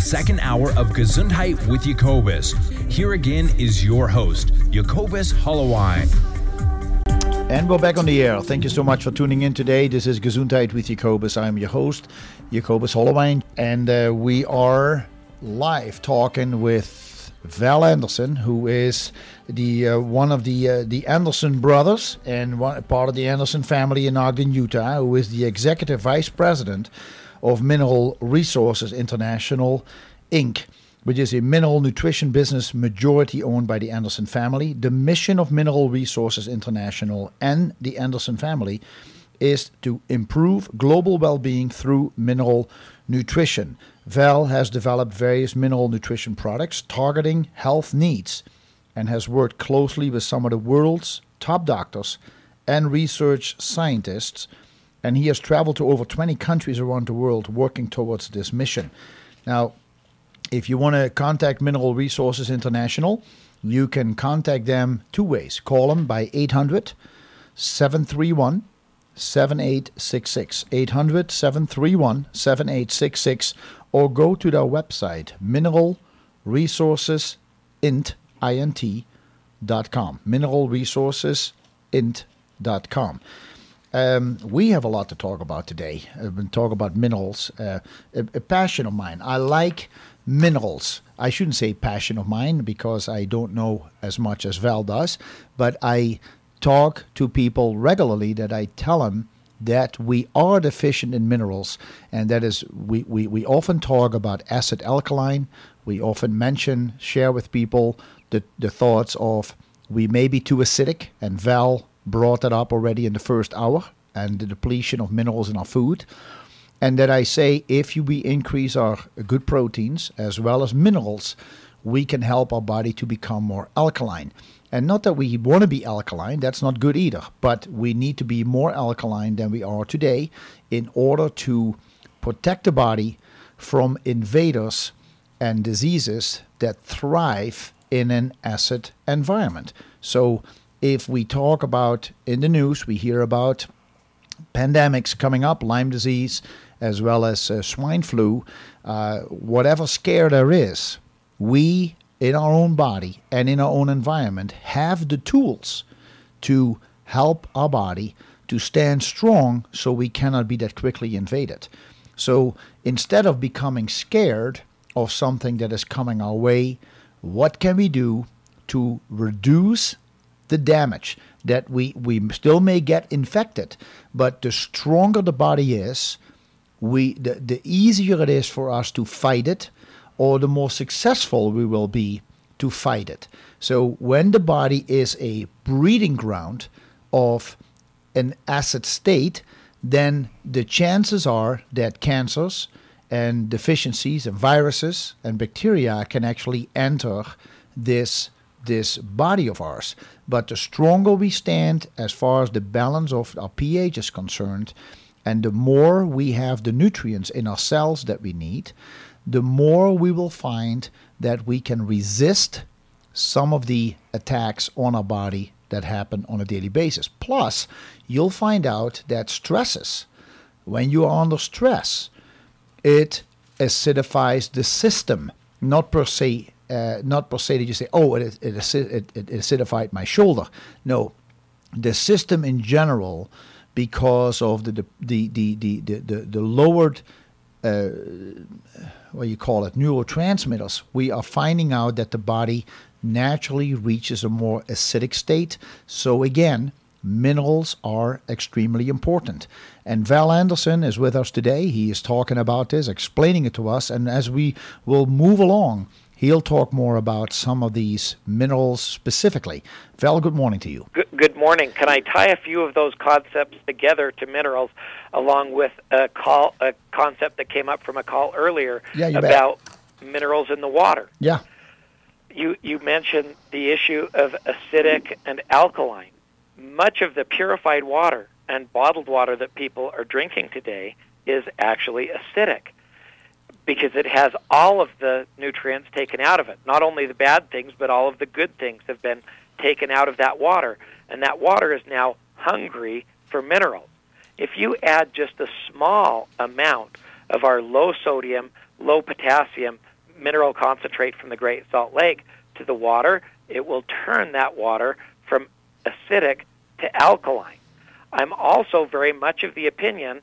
The second hour of Gesundheit with Jacobus. Here again is your host, Jacobus Holloway. And we're back on the air. Thank you so much for tuning in today. This is Gesundheit with Jacobus. I'm your host, Jacobus Holloway, and uh, we are live talking with Val Anderson, who is the uh, one of the uh, the Anderson brothers and one, part of the Anderson family in Ogden, Utah, who is the executive vice president of Mineral Resources International, Inc which is a mineral nutrition business majority owned by the Anderson family. The mission of Mineral Resources International and the Anderson family is to improve global well being through mineral nutrition. Val has developed various mineral nutrition products targeting health needs and has worked closely with some of the world's top doctors and research scientists. And he has traveled to over 20 countries around the world working towards this mission. Now, if you want to contact Mineral Resources International, you can contact them two ways. Call them by 800 731 7866. 800 731 7866. Or go to their website, mineralresourcesint.com. Mineralresourcesint.com. Um, we have a lot to talk about today. I've been talking about minerals, uh, a, a passion of mine. I like minerals. I shouldn't say passion of mine because I don't know as much as Val does, but I talk to people regularly that I tell them that we are deficient in minerals, and that is, we, we, we often talk about acid alkaline. We often mention, share with people the, the thoughts of we may be too acidic, and Val brought that up already in the first hour, and the depletion of minerals in our food and that I say if we increase our good proteins as well as minerals, we can help our body to become more alkaline. And not that we want to be alkaline, that's not good either, but we need to be more alkaline than we are today in order to protect the body from invaders and diseases that thrive in an acid environment. So, if we talk about in the news, we hear about pandemics coming up, Lyme disease, as well as uh, swine flu, uh, whatever scare there is, we in our own body and in our own environment have the tools to help our body to stand strong so we cannot be that quickly invaded. So instead of becoming scared of something that is coming our way, what can we do to reduce the damage that we, we still may get infected, but the stronger the body is, we the, the easier it is for us to fight it or the more successful we will be to fight it. So when the body is a breeding ground of an acid state, then the chances are that cancers and deficiencies and viruses and bacteria can actually enter this this body of ours. But the stronger we stand as far as the balance of our pH is concerned, and the more we have the nutrients in our cells that we need, the more we will find that we can resist some of the attacks on our body that happen on a daily basis. Plus, you'll find out that stresses, when you are under stress, it acidifies the system, not per se. Uh, not per se that you say, oh, it, it, it, it acidified my shoulder. No, the system in general because of the the the the the, the, the lowered uh, what you call it neurotransmitters. We are finding out that the body naturally reaches a more acidic state. So again, minerals are extremely important. And Val Anderson is with us today. He is talking about this, explaining it to us, and as we will move along He'll talk more about some of these minerals specifically. Val, good morning to you. Good, good morning. Can I tie a few of those concepts together to minerals, along with a call, a concept that came up from a call earlier yeah, about bet. minerals in the water? Yeah. You you mentioned the issue of acidic and alkaline. Much of the purified water and bottled water that people are drinking today is actually acidic because it has all of the nutrients taken out of it. Not only the bad things, but all of the good things have been taken out of that water. And that water is now hungry for minerals. If you add just a small amount of our low sodium, low potassium mineral concentrate from the Great Salt Lake to the water, it will turn that water from acidic to alkaline. I'm also very much of the opinion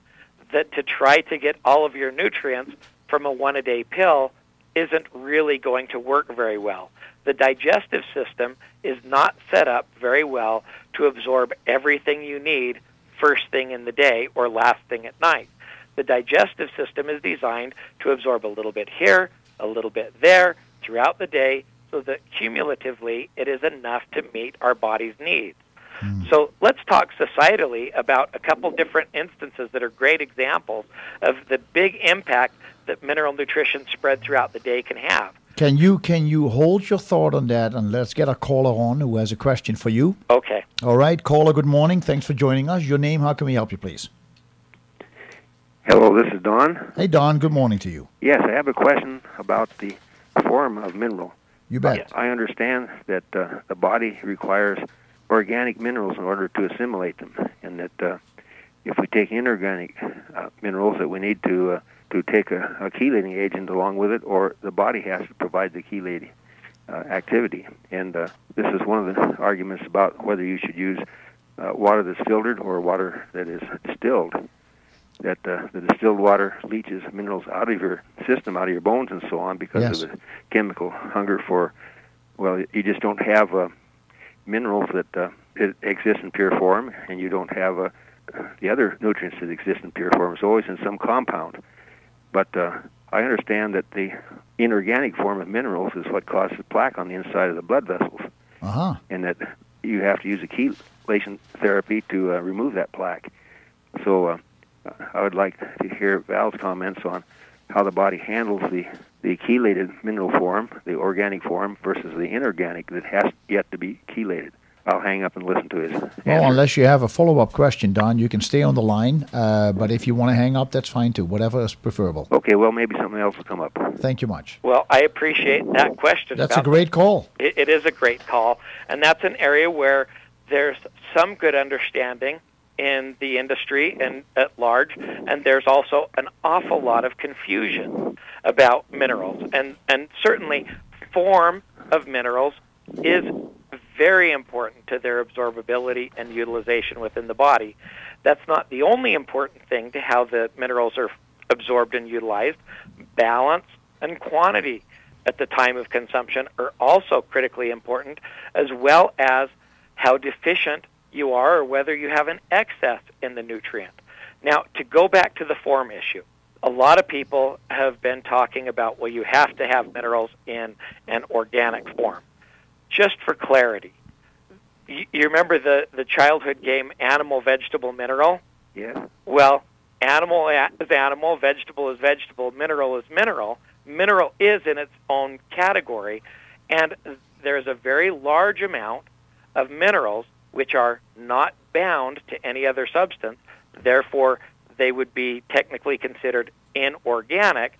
that to try to get all of your nutrients from a one a day pill isn't really going to work very well. The digestive system is not set up very well to absorb everything you need first thing in the day or last thing at night. The digestive system is designed to absorb a little bit here, a little bit there throughout the day so that cumulatively it is enough to meet our body's needs. Mm. So let's talk societally about a couple different instances that are great examples of the big impact that mineral nutrition spread throughout the day can have. Can you can you hold your thought on that and let's get a caller on who has a question for you? Okay. All right, caller. Good morning. Thanks for joining us. Your name? How can we help you, please? Hello, this is Don. Hey, Don. Good morning to you. Yes, I have a question about the form of mineral. You bet. I understand that uh, the body requires organic minerals in order to assimilate them, and that uh, if we take inorganic uh, minerals, that we need to uh, to take a, a chelating agent along with it, or the body has to provide the chelating uh, activity. And uh, this is one of the arguments about whether you should use uh, water that's filtered or water that is distilled. That uh, the distilled water leaches minerals out of your system, out of your bones, and so on, because yes. of the chemical hunger for. Well, you just don't have uh, minerals that uh, exist in pure form, and you don't have uh, the other nutrients that exist in pure form. It's always in some compound. But uh, I understand that the inorganic form of minerals is what causes plaque on the inside of the blood vessels, uh-huh. and that you have to use a chelation therapy to uh, remove that plaque. So uh, I would like to hear Val's comments on how the body handles the, the chelated mineral form, the organic form, versus the inorganic that has yet to be chelated. I'll hang up and listen to his. Well, answer. unless you have a follow up question, Don, you can stay on the line. Uh, but if you want to hang up, that's fine too. Whatever is preferable. Okay. Well, maybe something else will come up. Thank you much. Well, I appreciate that question. That's a great call. It, it is a great call, and that's an area where there's some good understanding in the industry and at large, and there's also an awful lot of confusion about minerals, and and certainly form of minerals is very important to their absorbability and utilization within the body. That's not the only important thing to how the minerals are absorbed and utilized. Balance and quantity at the time of consumption are also critically important, as well as how deficient you are or whether you have an excess in the nutrient. Now, to go back to the form issue, a lot of people have been talking about, well, you have to have minerals in an organic form just for clarity, you, you remember the the childhood game Animal, Vegetable, Mineral? Yeah. Well, animal is animal, vegetable is vegetable, mineral is mineral. Mineral is in its own category, and there is a very large amount of minerals which are not bound to any other substance. Therefore, they would be technically considered inorganic,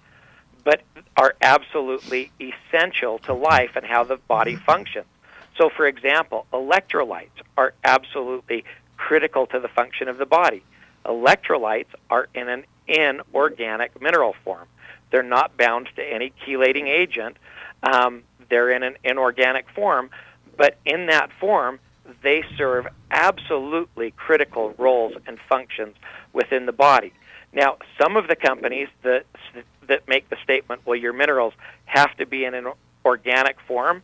but are absolutely essential to life and how the body functions. So, for example, electrolytes are absolutely critical to the function of the body. Electrolytes are in an inorganic mineral form. They're not bound to any chelating agent. Um, they're in an inorganic form, but in that form, they serve absolutely critical roles and functions within the body. Now, some of the companies that that make the statement, well, your minerals have to be in an organic form,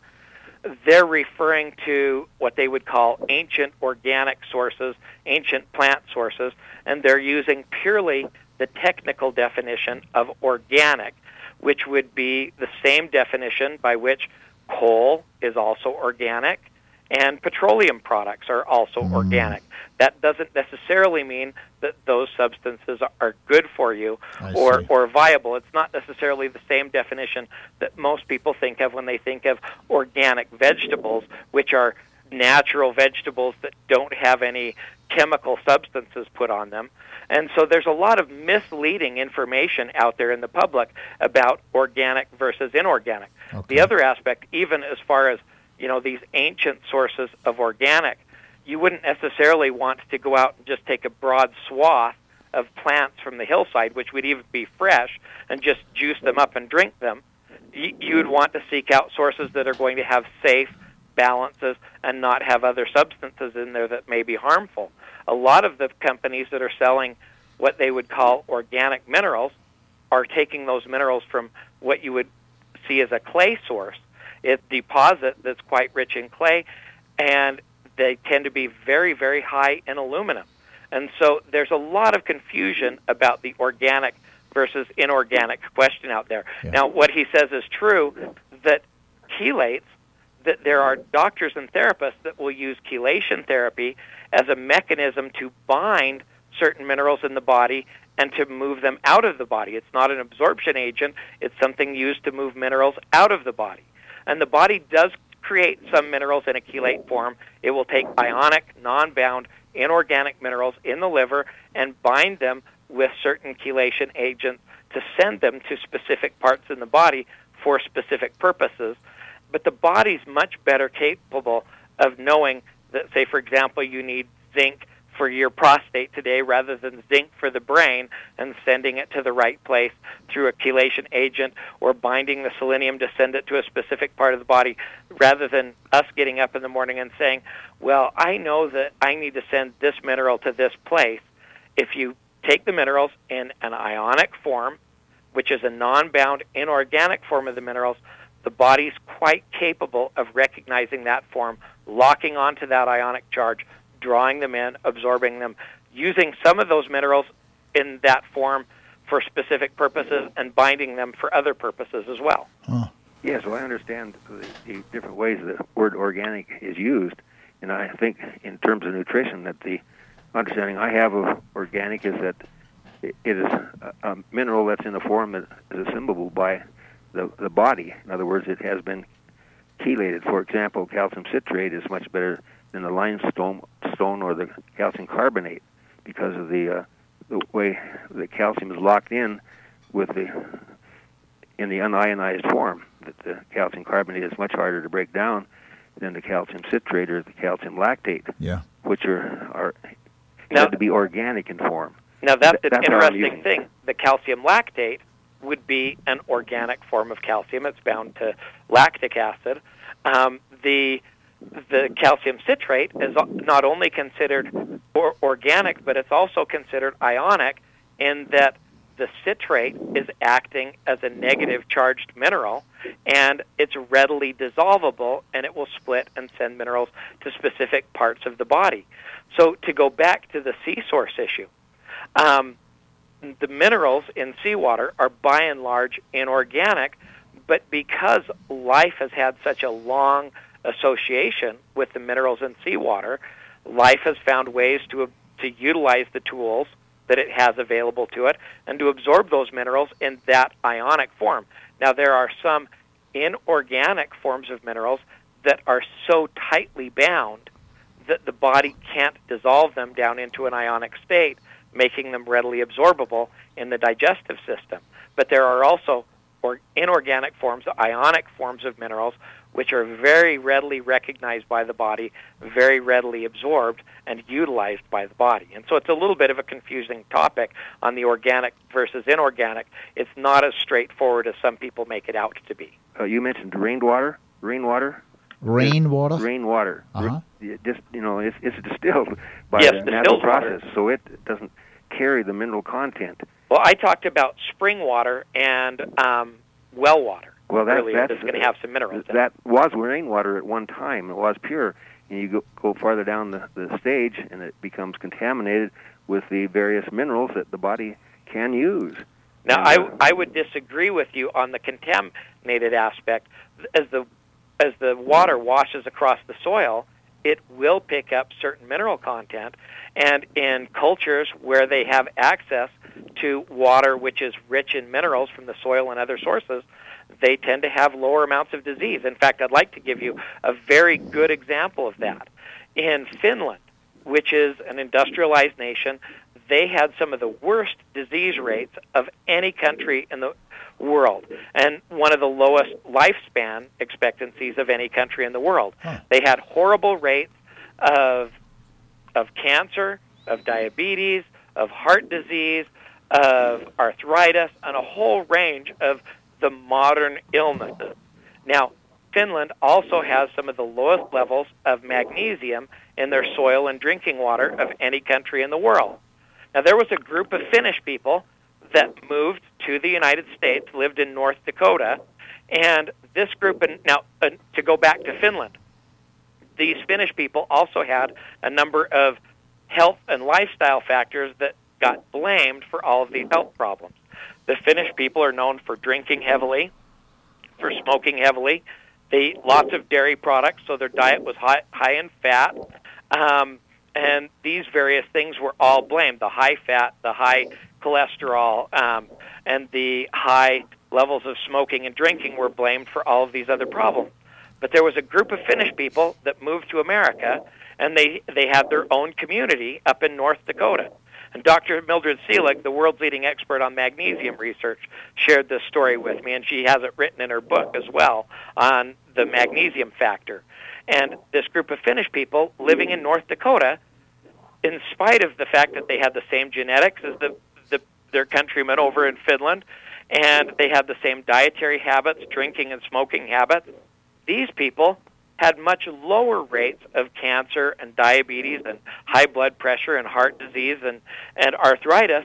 they're referring to what they would call ancient organic sources, ancient plant sources, and they're using purely the technical definition of organic, which would be the same definition by which coal is also organic and petroleum products are also mm. organic. That doesn't necessarily mean that those substances are good for you or, or viable. It's not necessarily the same definition that most people think of when they think of organic vegetables, which are natural vegetables that don't have any chemical substances put on them. And so there's a lot of misleading information out there in the public about organic versus inorganic. Okay. The other aspect, even as far as you know these ancient sources of organic, you wouldn't necessarily want to go out and just take a broad swath of plants from the hillside, which would even be fresh, and just juice them up and drink them, you'd want to seek out sources that are going to have safe balances and not have other substances in there that may be harmful. A lot of the companies that are selling what they would call organic minerals are taking those minerals from what you would see as a clay source. It's deposit that's quite rich in clay, and they tend to be very, very high in aluminum. And so there's a lot of confusion about the organic versus inorganic question out there. Yeah. Now, what he says is true that chelates, that there are doctors and therapists that will use chelation therapy as a mechanism to bind certain minerals in the body and to move them out of the body. It's not an absorption agent, it's something used to move minerals out of the body. And the body does create some minerals in a chelate form. It will take ionic, non bound, inorganic minerals in the liver and bind them with certain chelation agents to send them to specific parts in the body for specific purposes. But the body's much better capable of knowing that, say, for example, you need zinc for your prostate today rather than zinc for the brain and sending it to the right place through a chelation agent or binding the selenium to send it to a specific part of the body rather than us getting up in the morning and saying, well, I know that I need to send this mineral to this place. If you take the minerals in an ionic form, which is a non-bound inorganic form of the minerals, the body's quite capable of recognizing that form, locking onto that ionic charge, drawing them in, absorbing them, using some of those minerals in that form for specific purposes and binding them for other purposes as well. Huh. Yes, well, I understand the, the different ways the word organic is used, and I think in terms of nutrition that the understanding I have of organic is that it is a, a mineral that's in a form that is assimilable by the, the body. In other words, it has been chelated. For example, calcium citrate is much better than the limestone stone or the calcium carbonate because of the uh, the way the calcium is locked in with the in the unionized form. That the calcium carbonate is much harder to break down than the calcium citrate or the calcium lactate. Yeah. Which are are now, to be organic in form. Now that's an that's interesting thing. The calcium lactate would be an organic form of calcium. It's bound to lactic acid. Um, the the calcium citrate is not only considered or organic, but it's also considered ionic in that the citrate is acting as a negative charged mineral and it's readily dissolvable and it will split and send minerals to specific parts of the body. So, to go back to the sea source issue, um, the minerals in seawater are by and large inorganic, but because life has had such a long association with the minerals in seawater, life has found ways to to utilize the tools that it has available to it and to absorb those minerals in that ionic form. Now there are some inorganic forms of minerals that are so tightly bound that the body can't dissolve them down into an ionic state, making them readily absorbable in the digestive system. But there are also or inorganic forms, ionic forms of minerals, which are very readily recognized by the body, very readily absorbed, and utilized by the body. And so it's a little bit of a confusing topic on the organic versus inorganic. It's not as straightforward as some people make it out to be. Uh, you mentioned rainwater. Rainwater. Rainwater. Rainwater. Uh-huh. Just you know, it's, it's distilled by yes, the natural process, water. so it doesn't carry the mineral content. Well, I talked about spring water and um, well water well, that, earlier that's, going to have some minerals. That was rainwater at one time. It was pure. And you go, go farther down the, the stage, and it becomes contaminated with the various minerals that the body can use. Now, and, uh, I I would disagree with you on the contaminated aspect. As the as the water washes across the soil, it will pick up certain mineral content. And in cultures where they have access to water which is rich in minerals from the soil and other sources, they tend to have lower amounts of disease. In fact, I'd like to give you a very good example of that. In Finland, which is an industrialized nation, they had some of the worst disease rates of any country in the world and one of the lowest lifespan expectancies of any country in the world. Huh. They had horrible rates of of cancer, of diabetes, of heart disease, of arthritis, and a whole range of the modern illnesses. Now, Finland also has some of the lowest levels of magnesium in their soil and drinking water of any country in the world. Now, there was a group of Finnish people that moved to the United States, lived in North Dakota, and this group, and now uh, to go back to Finland, these Finnish people also had a number of health and lifestyle factors that got blamed for all of these health problems. The Finnish people are known for drinking heavily, for smoking heavily. They ate lots of dairy products, so their diet was high, high in fat. Um, and these various things were all blamed the high fat, the high cholesterol, um, and the high levels of smoking and drinking were blamed for all of these other problems. But there was a group of Finnish people that moved to America, and they, they had their own community up in North Dakota. And Dr. Mildred Seelig, the world's leading expert on magnesium research, shared this story with me, and she has it written in her book as well on the magnesium factor. And this group of Finnish people living in North Dakota, in spite of the fact that they had the same genetics as the, the their countrymen over in Finland, and they had the same dietary habits, drinking and smoking habits, these people had much lower rates of cancer and diabetes and high blood pressure and heart disease and, and arthritis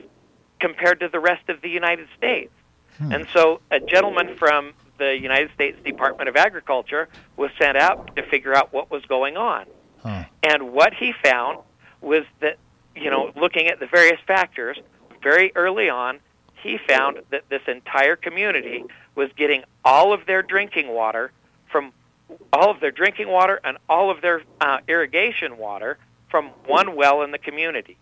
compared to the rest of the United States. Hmm. And so a gentleman from the United States Department of Agriculture was sent out to figure out what was going on. Huh. And what he found was that, you know, looking at the various factors, very early on, he found that this entire community was getting all of their drinking water from all of their drinking water and all of their uh, irrigation water from one well in the community.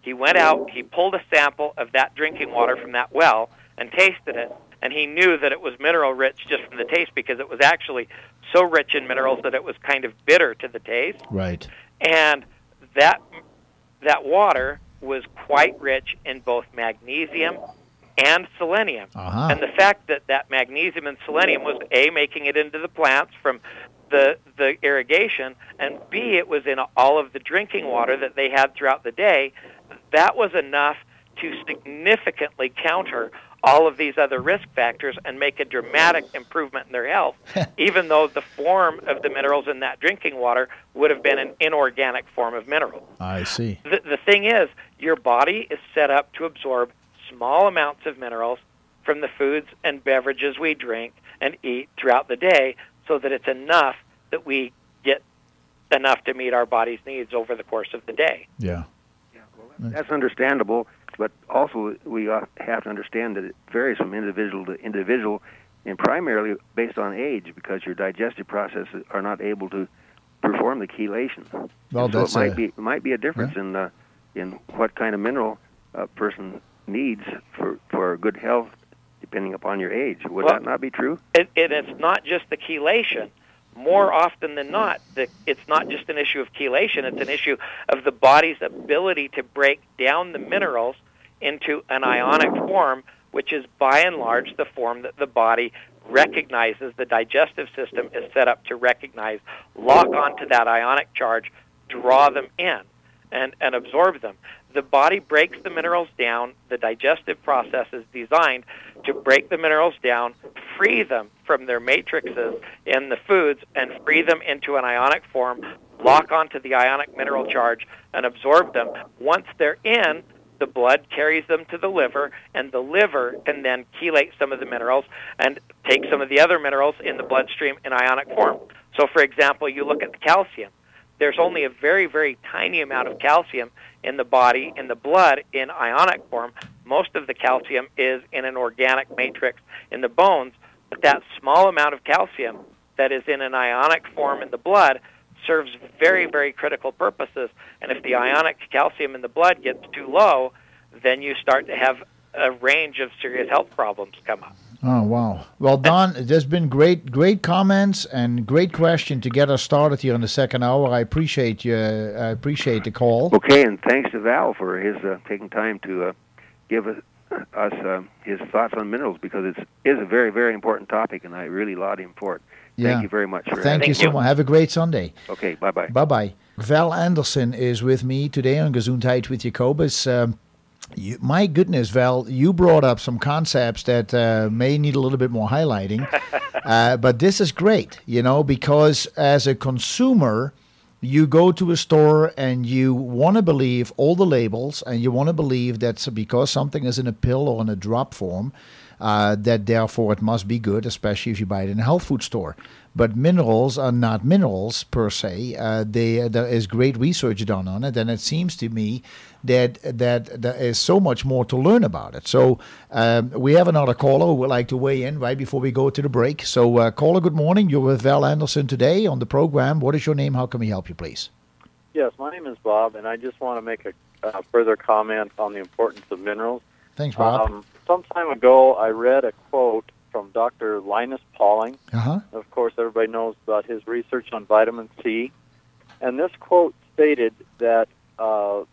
He went out, he pulled a sample of that drinking water from that well and tasted it, and he knew that it was mineral rich just from the taste because it was actually so rich in minerals that it was kind of bitter to the taste. Right. And that that water was quite rich in both magnesium and selenium. Uh-huh. And the fact that that magnesium and selenium was a making it into the plants from the the irrigation, and b it was in all of the drinking water that they had throughout the day. That was enough to significantly counter all of these other risk factors and make a dramatic improvement in their health, even though the form of the minerals in that drinking water would have been an inorganic form of mineral. I see. The, the thing is, your body is set up to absorb small amounts of minerals from the foods and beverages we drink and eat throughout the day so that it's enough that we get enough to meet our body's needs over the course of the day. Yeah. Yeah, well, that's understandable, but also we have to understand that it varies from individual to individual and primarily based on age because your digestive processes are not able to perform the chelation. Well, so it might a, be it might be a difference yeah. in uh, in what kind of mineral a person needs for for good health depending upon your age. Would Well- that not be true? It, and it's not just the chelation. More mm. often than not, the, it's not just an issue of chelation, it's an issue of the body's ability to break down the minerals into an ionic form, which is by and large the form that the body recognizes, the digestive system is set up to recognize, lock onto that ionic charge, draw them in, and, and absorb them. The body breaks the minerals down. The digestive process is designed to break the minerals down, free them from their matrices in the foods, and free them into an ionic form, lock onto the ionic mineral charge, and absorb them. Once they're in, the blood carries them to the liver, and the liver can then chelate some of the minerals and take some of the other minerals in the bloodstream in ionic form. So, for example, you look at the calcium. There's only a very, very tiny amount of calcium in the body, in the blood, in ionic form. Most of the calcium is in an organic matrix in the bones, but that small amount of calcium that is in an ionic form in the blood serves very, very critical purposes. And if the ionic calcium in the blood gets too low, then you start to have a range of serious health problems come up. Oh wow! Well, Don, there's been great, great comments and great question to get us started here in the second hour. I appreciate you. I appreciate the call. Okay, and thanks to Val for his uh, taking time to uh, give us, us uh, his thoughts on minerals because it's is a very very important topic, and I really laud him for it. Yeah. Thank you very much. For Thank having you Thank so you. much. Have a great Sunday. Okay, bye bye. Bye bye. Val Anderson is with me today on Gesundheit with Jacobus. Um, You, my goodness, Val, you brought up some concepts that uh, may need a little bit more highlighting. uh, but this is great, you know, because as a consumer, you go to a store and you want to believe all the labels and you want to believe that because something is in a pill or in a drop form, uh, that therefore it must be good, especially if you buy it in a health food store. But minerals are not minerals per se. Uh, they, there is great research done on it, and it seems to me that that there is so much more to learn about it. So um, we have another caller who would like to weigh in right before we go to the break. So uh, caller, good morning. You're with Val Anderson today on the program. What is your name? How can we help you, please? Yes, my name is Bob, and I just want to make a uh, further comment on the importance of minerals. Thanks, Bob. Um, some time ago, I read a quote from Dr. Linus Pauling. Uh-huh. Of course, everybody knows about his research on vitamin C. And this quote stated that uh,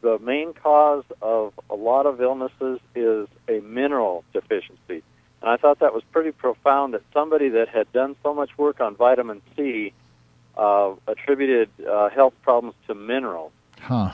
the main cause of a lot of illnesses is a mineral deficiency. And I thought that was pretty profound that somebody that had done so much work on vitamin C uh, attributed uh, health problems to minerals. Huh.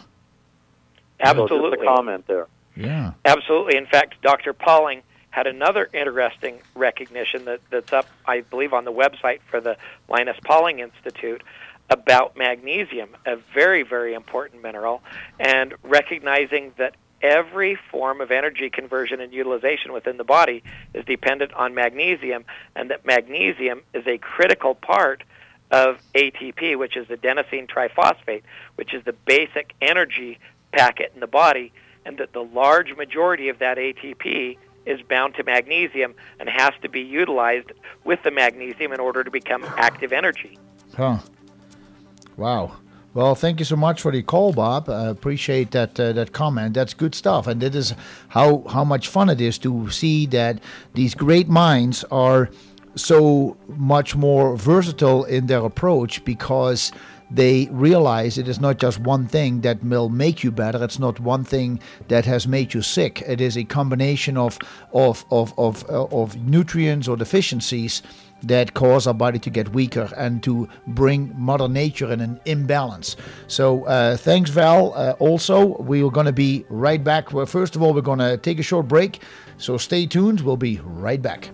Absolutely. So just a comment there. Yeah. Absolutely. In fact, Dr. Pauling had another interesting recognition that, that's up, I believe, on the website for the Linus Pauling Institute about magnesium, a very, very important mineral, and recognizing that every form of energy conversion and utilization within the body is dependent on magnesium, and that magnesium is a critical part of ATP, which is adenosine triphosphate, which is the basic energy packet in the body, and that the large majority of that ATP is bound to magnesium and has to be utilized with the magnesium in order to become active energy. Huh. Wow. Well, thank you so much for the call, Bob. I appreciate that uh, that comment. That's good stuff, and that is how how much fun it is to see that these great minds are so much more versatile in their approach because they realize it is not just one thing that will make you better. It's not one thing that has made you sick. It is a combination of of of of, uh, of nutrients or deficiencies that cause our body to get weaker and to bring Mother Nature in an imbalance. So, uh, thanks, Val. Uh, also, we are going to be right back. Well, first of all, we're going to take a short break. So, stay tuned. We'll be right back.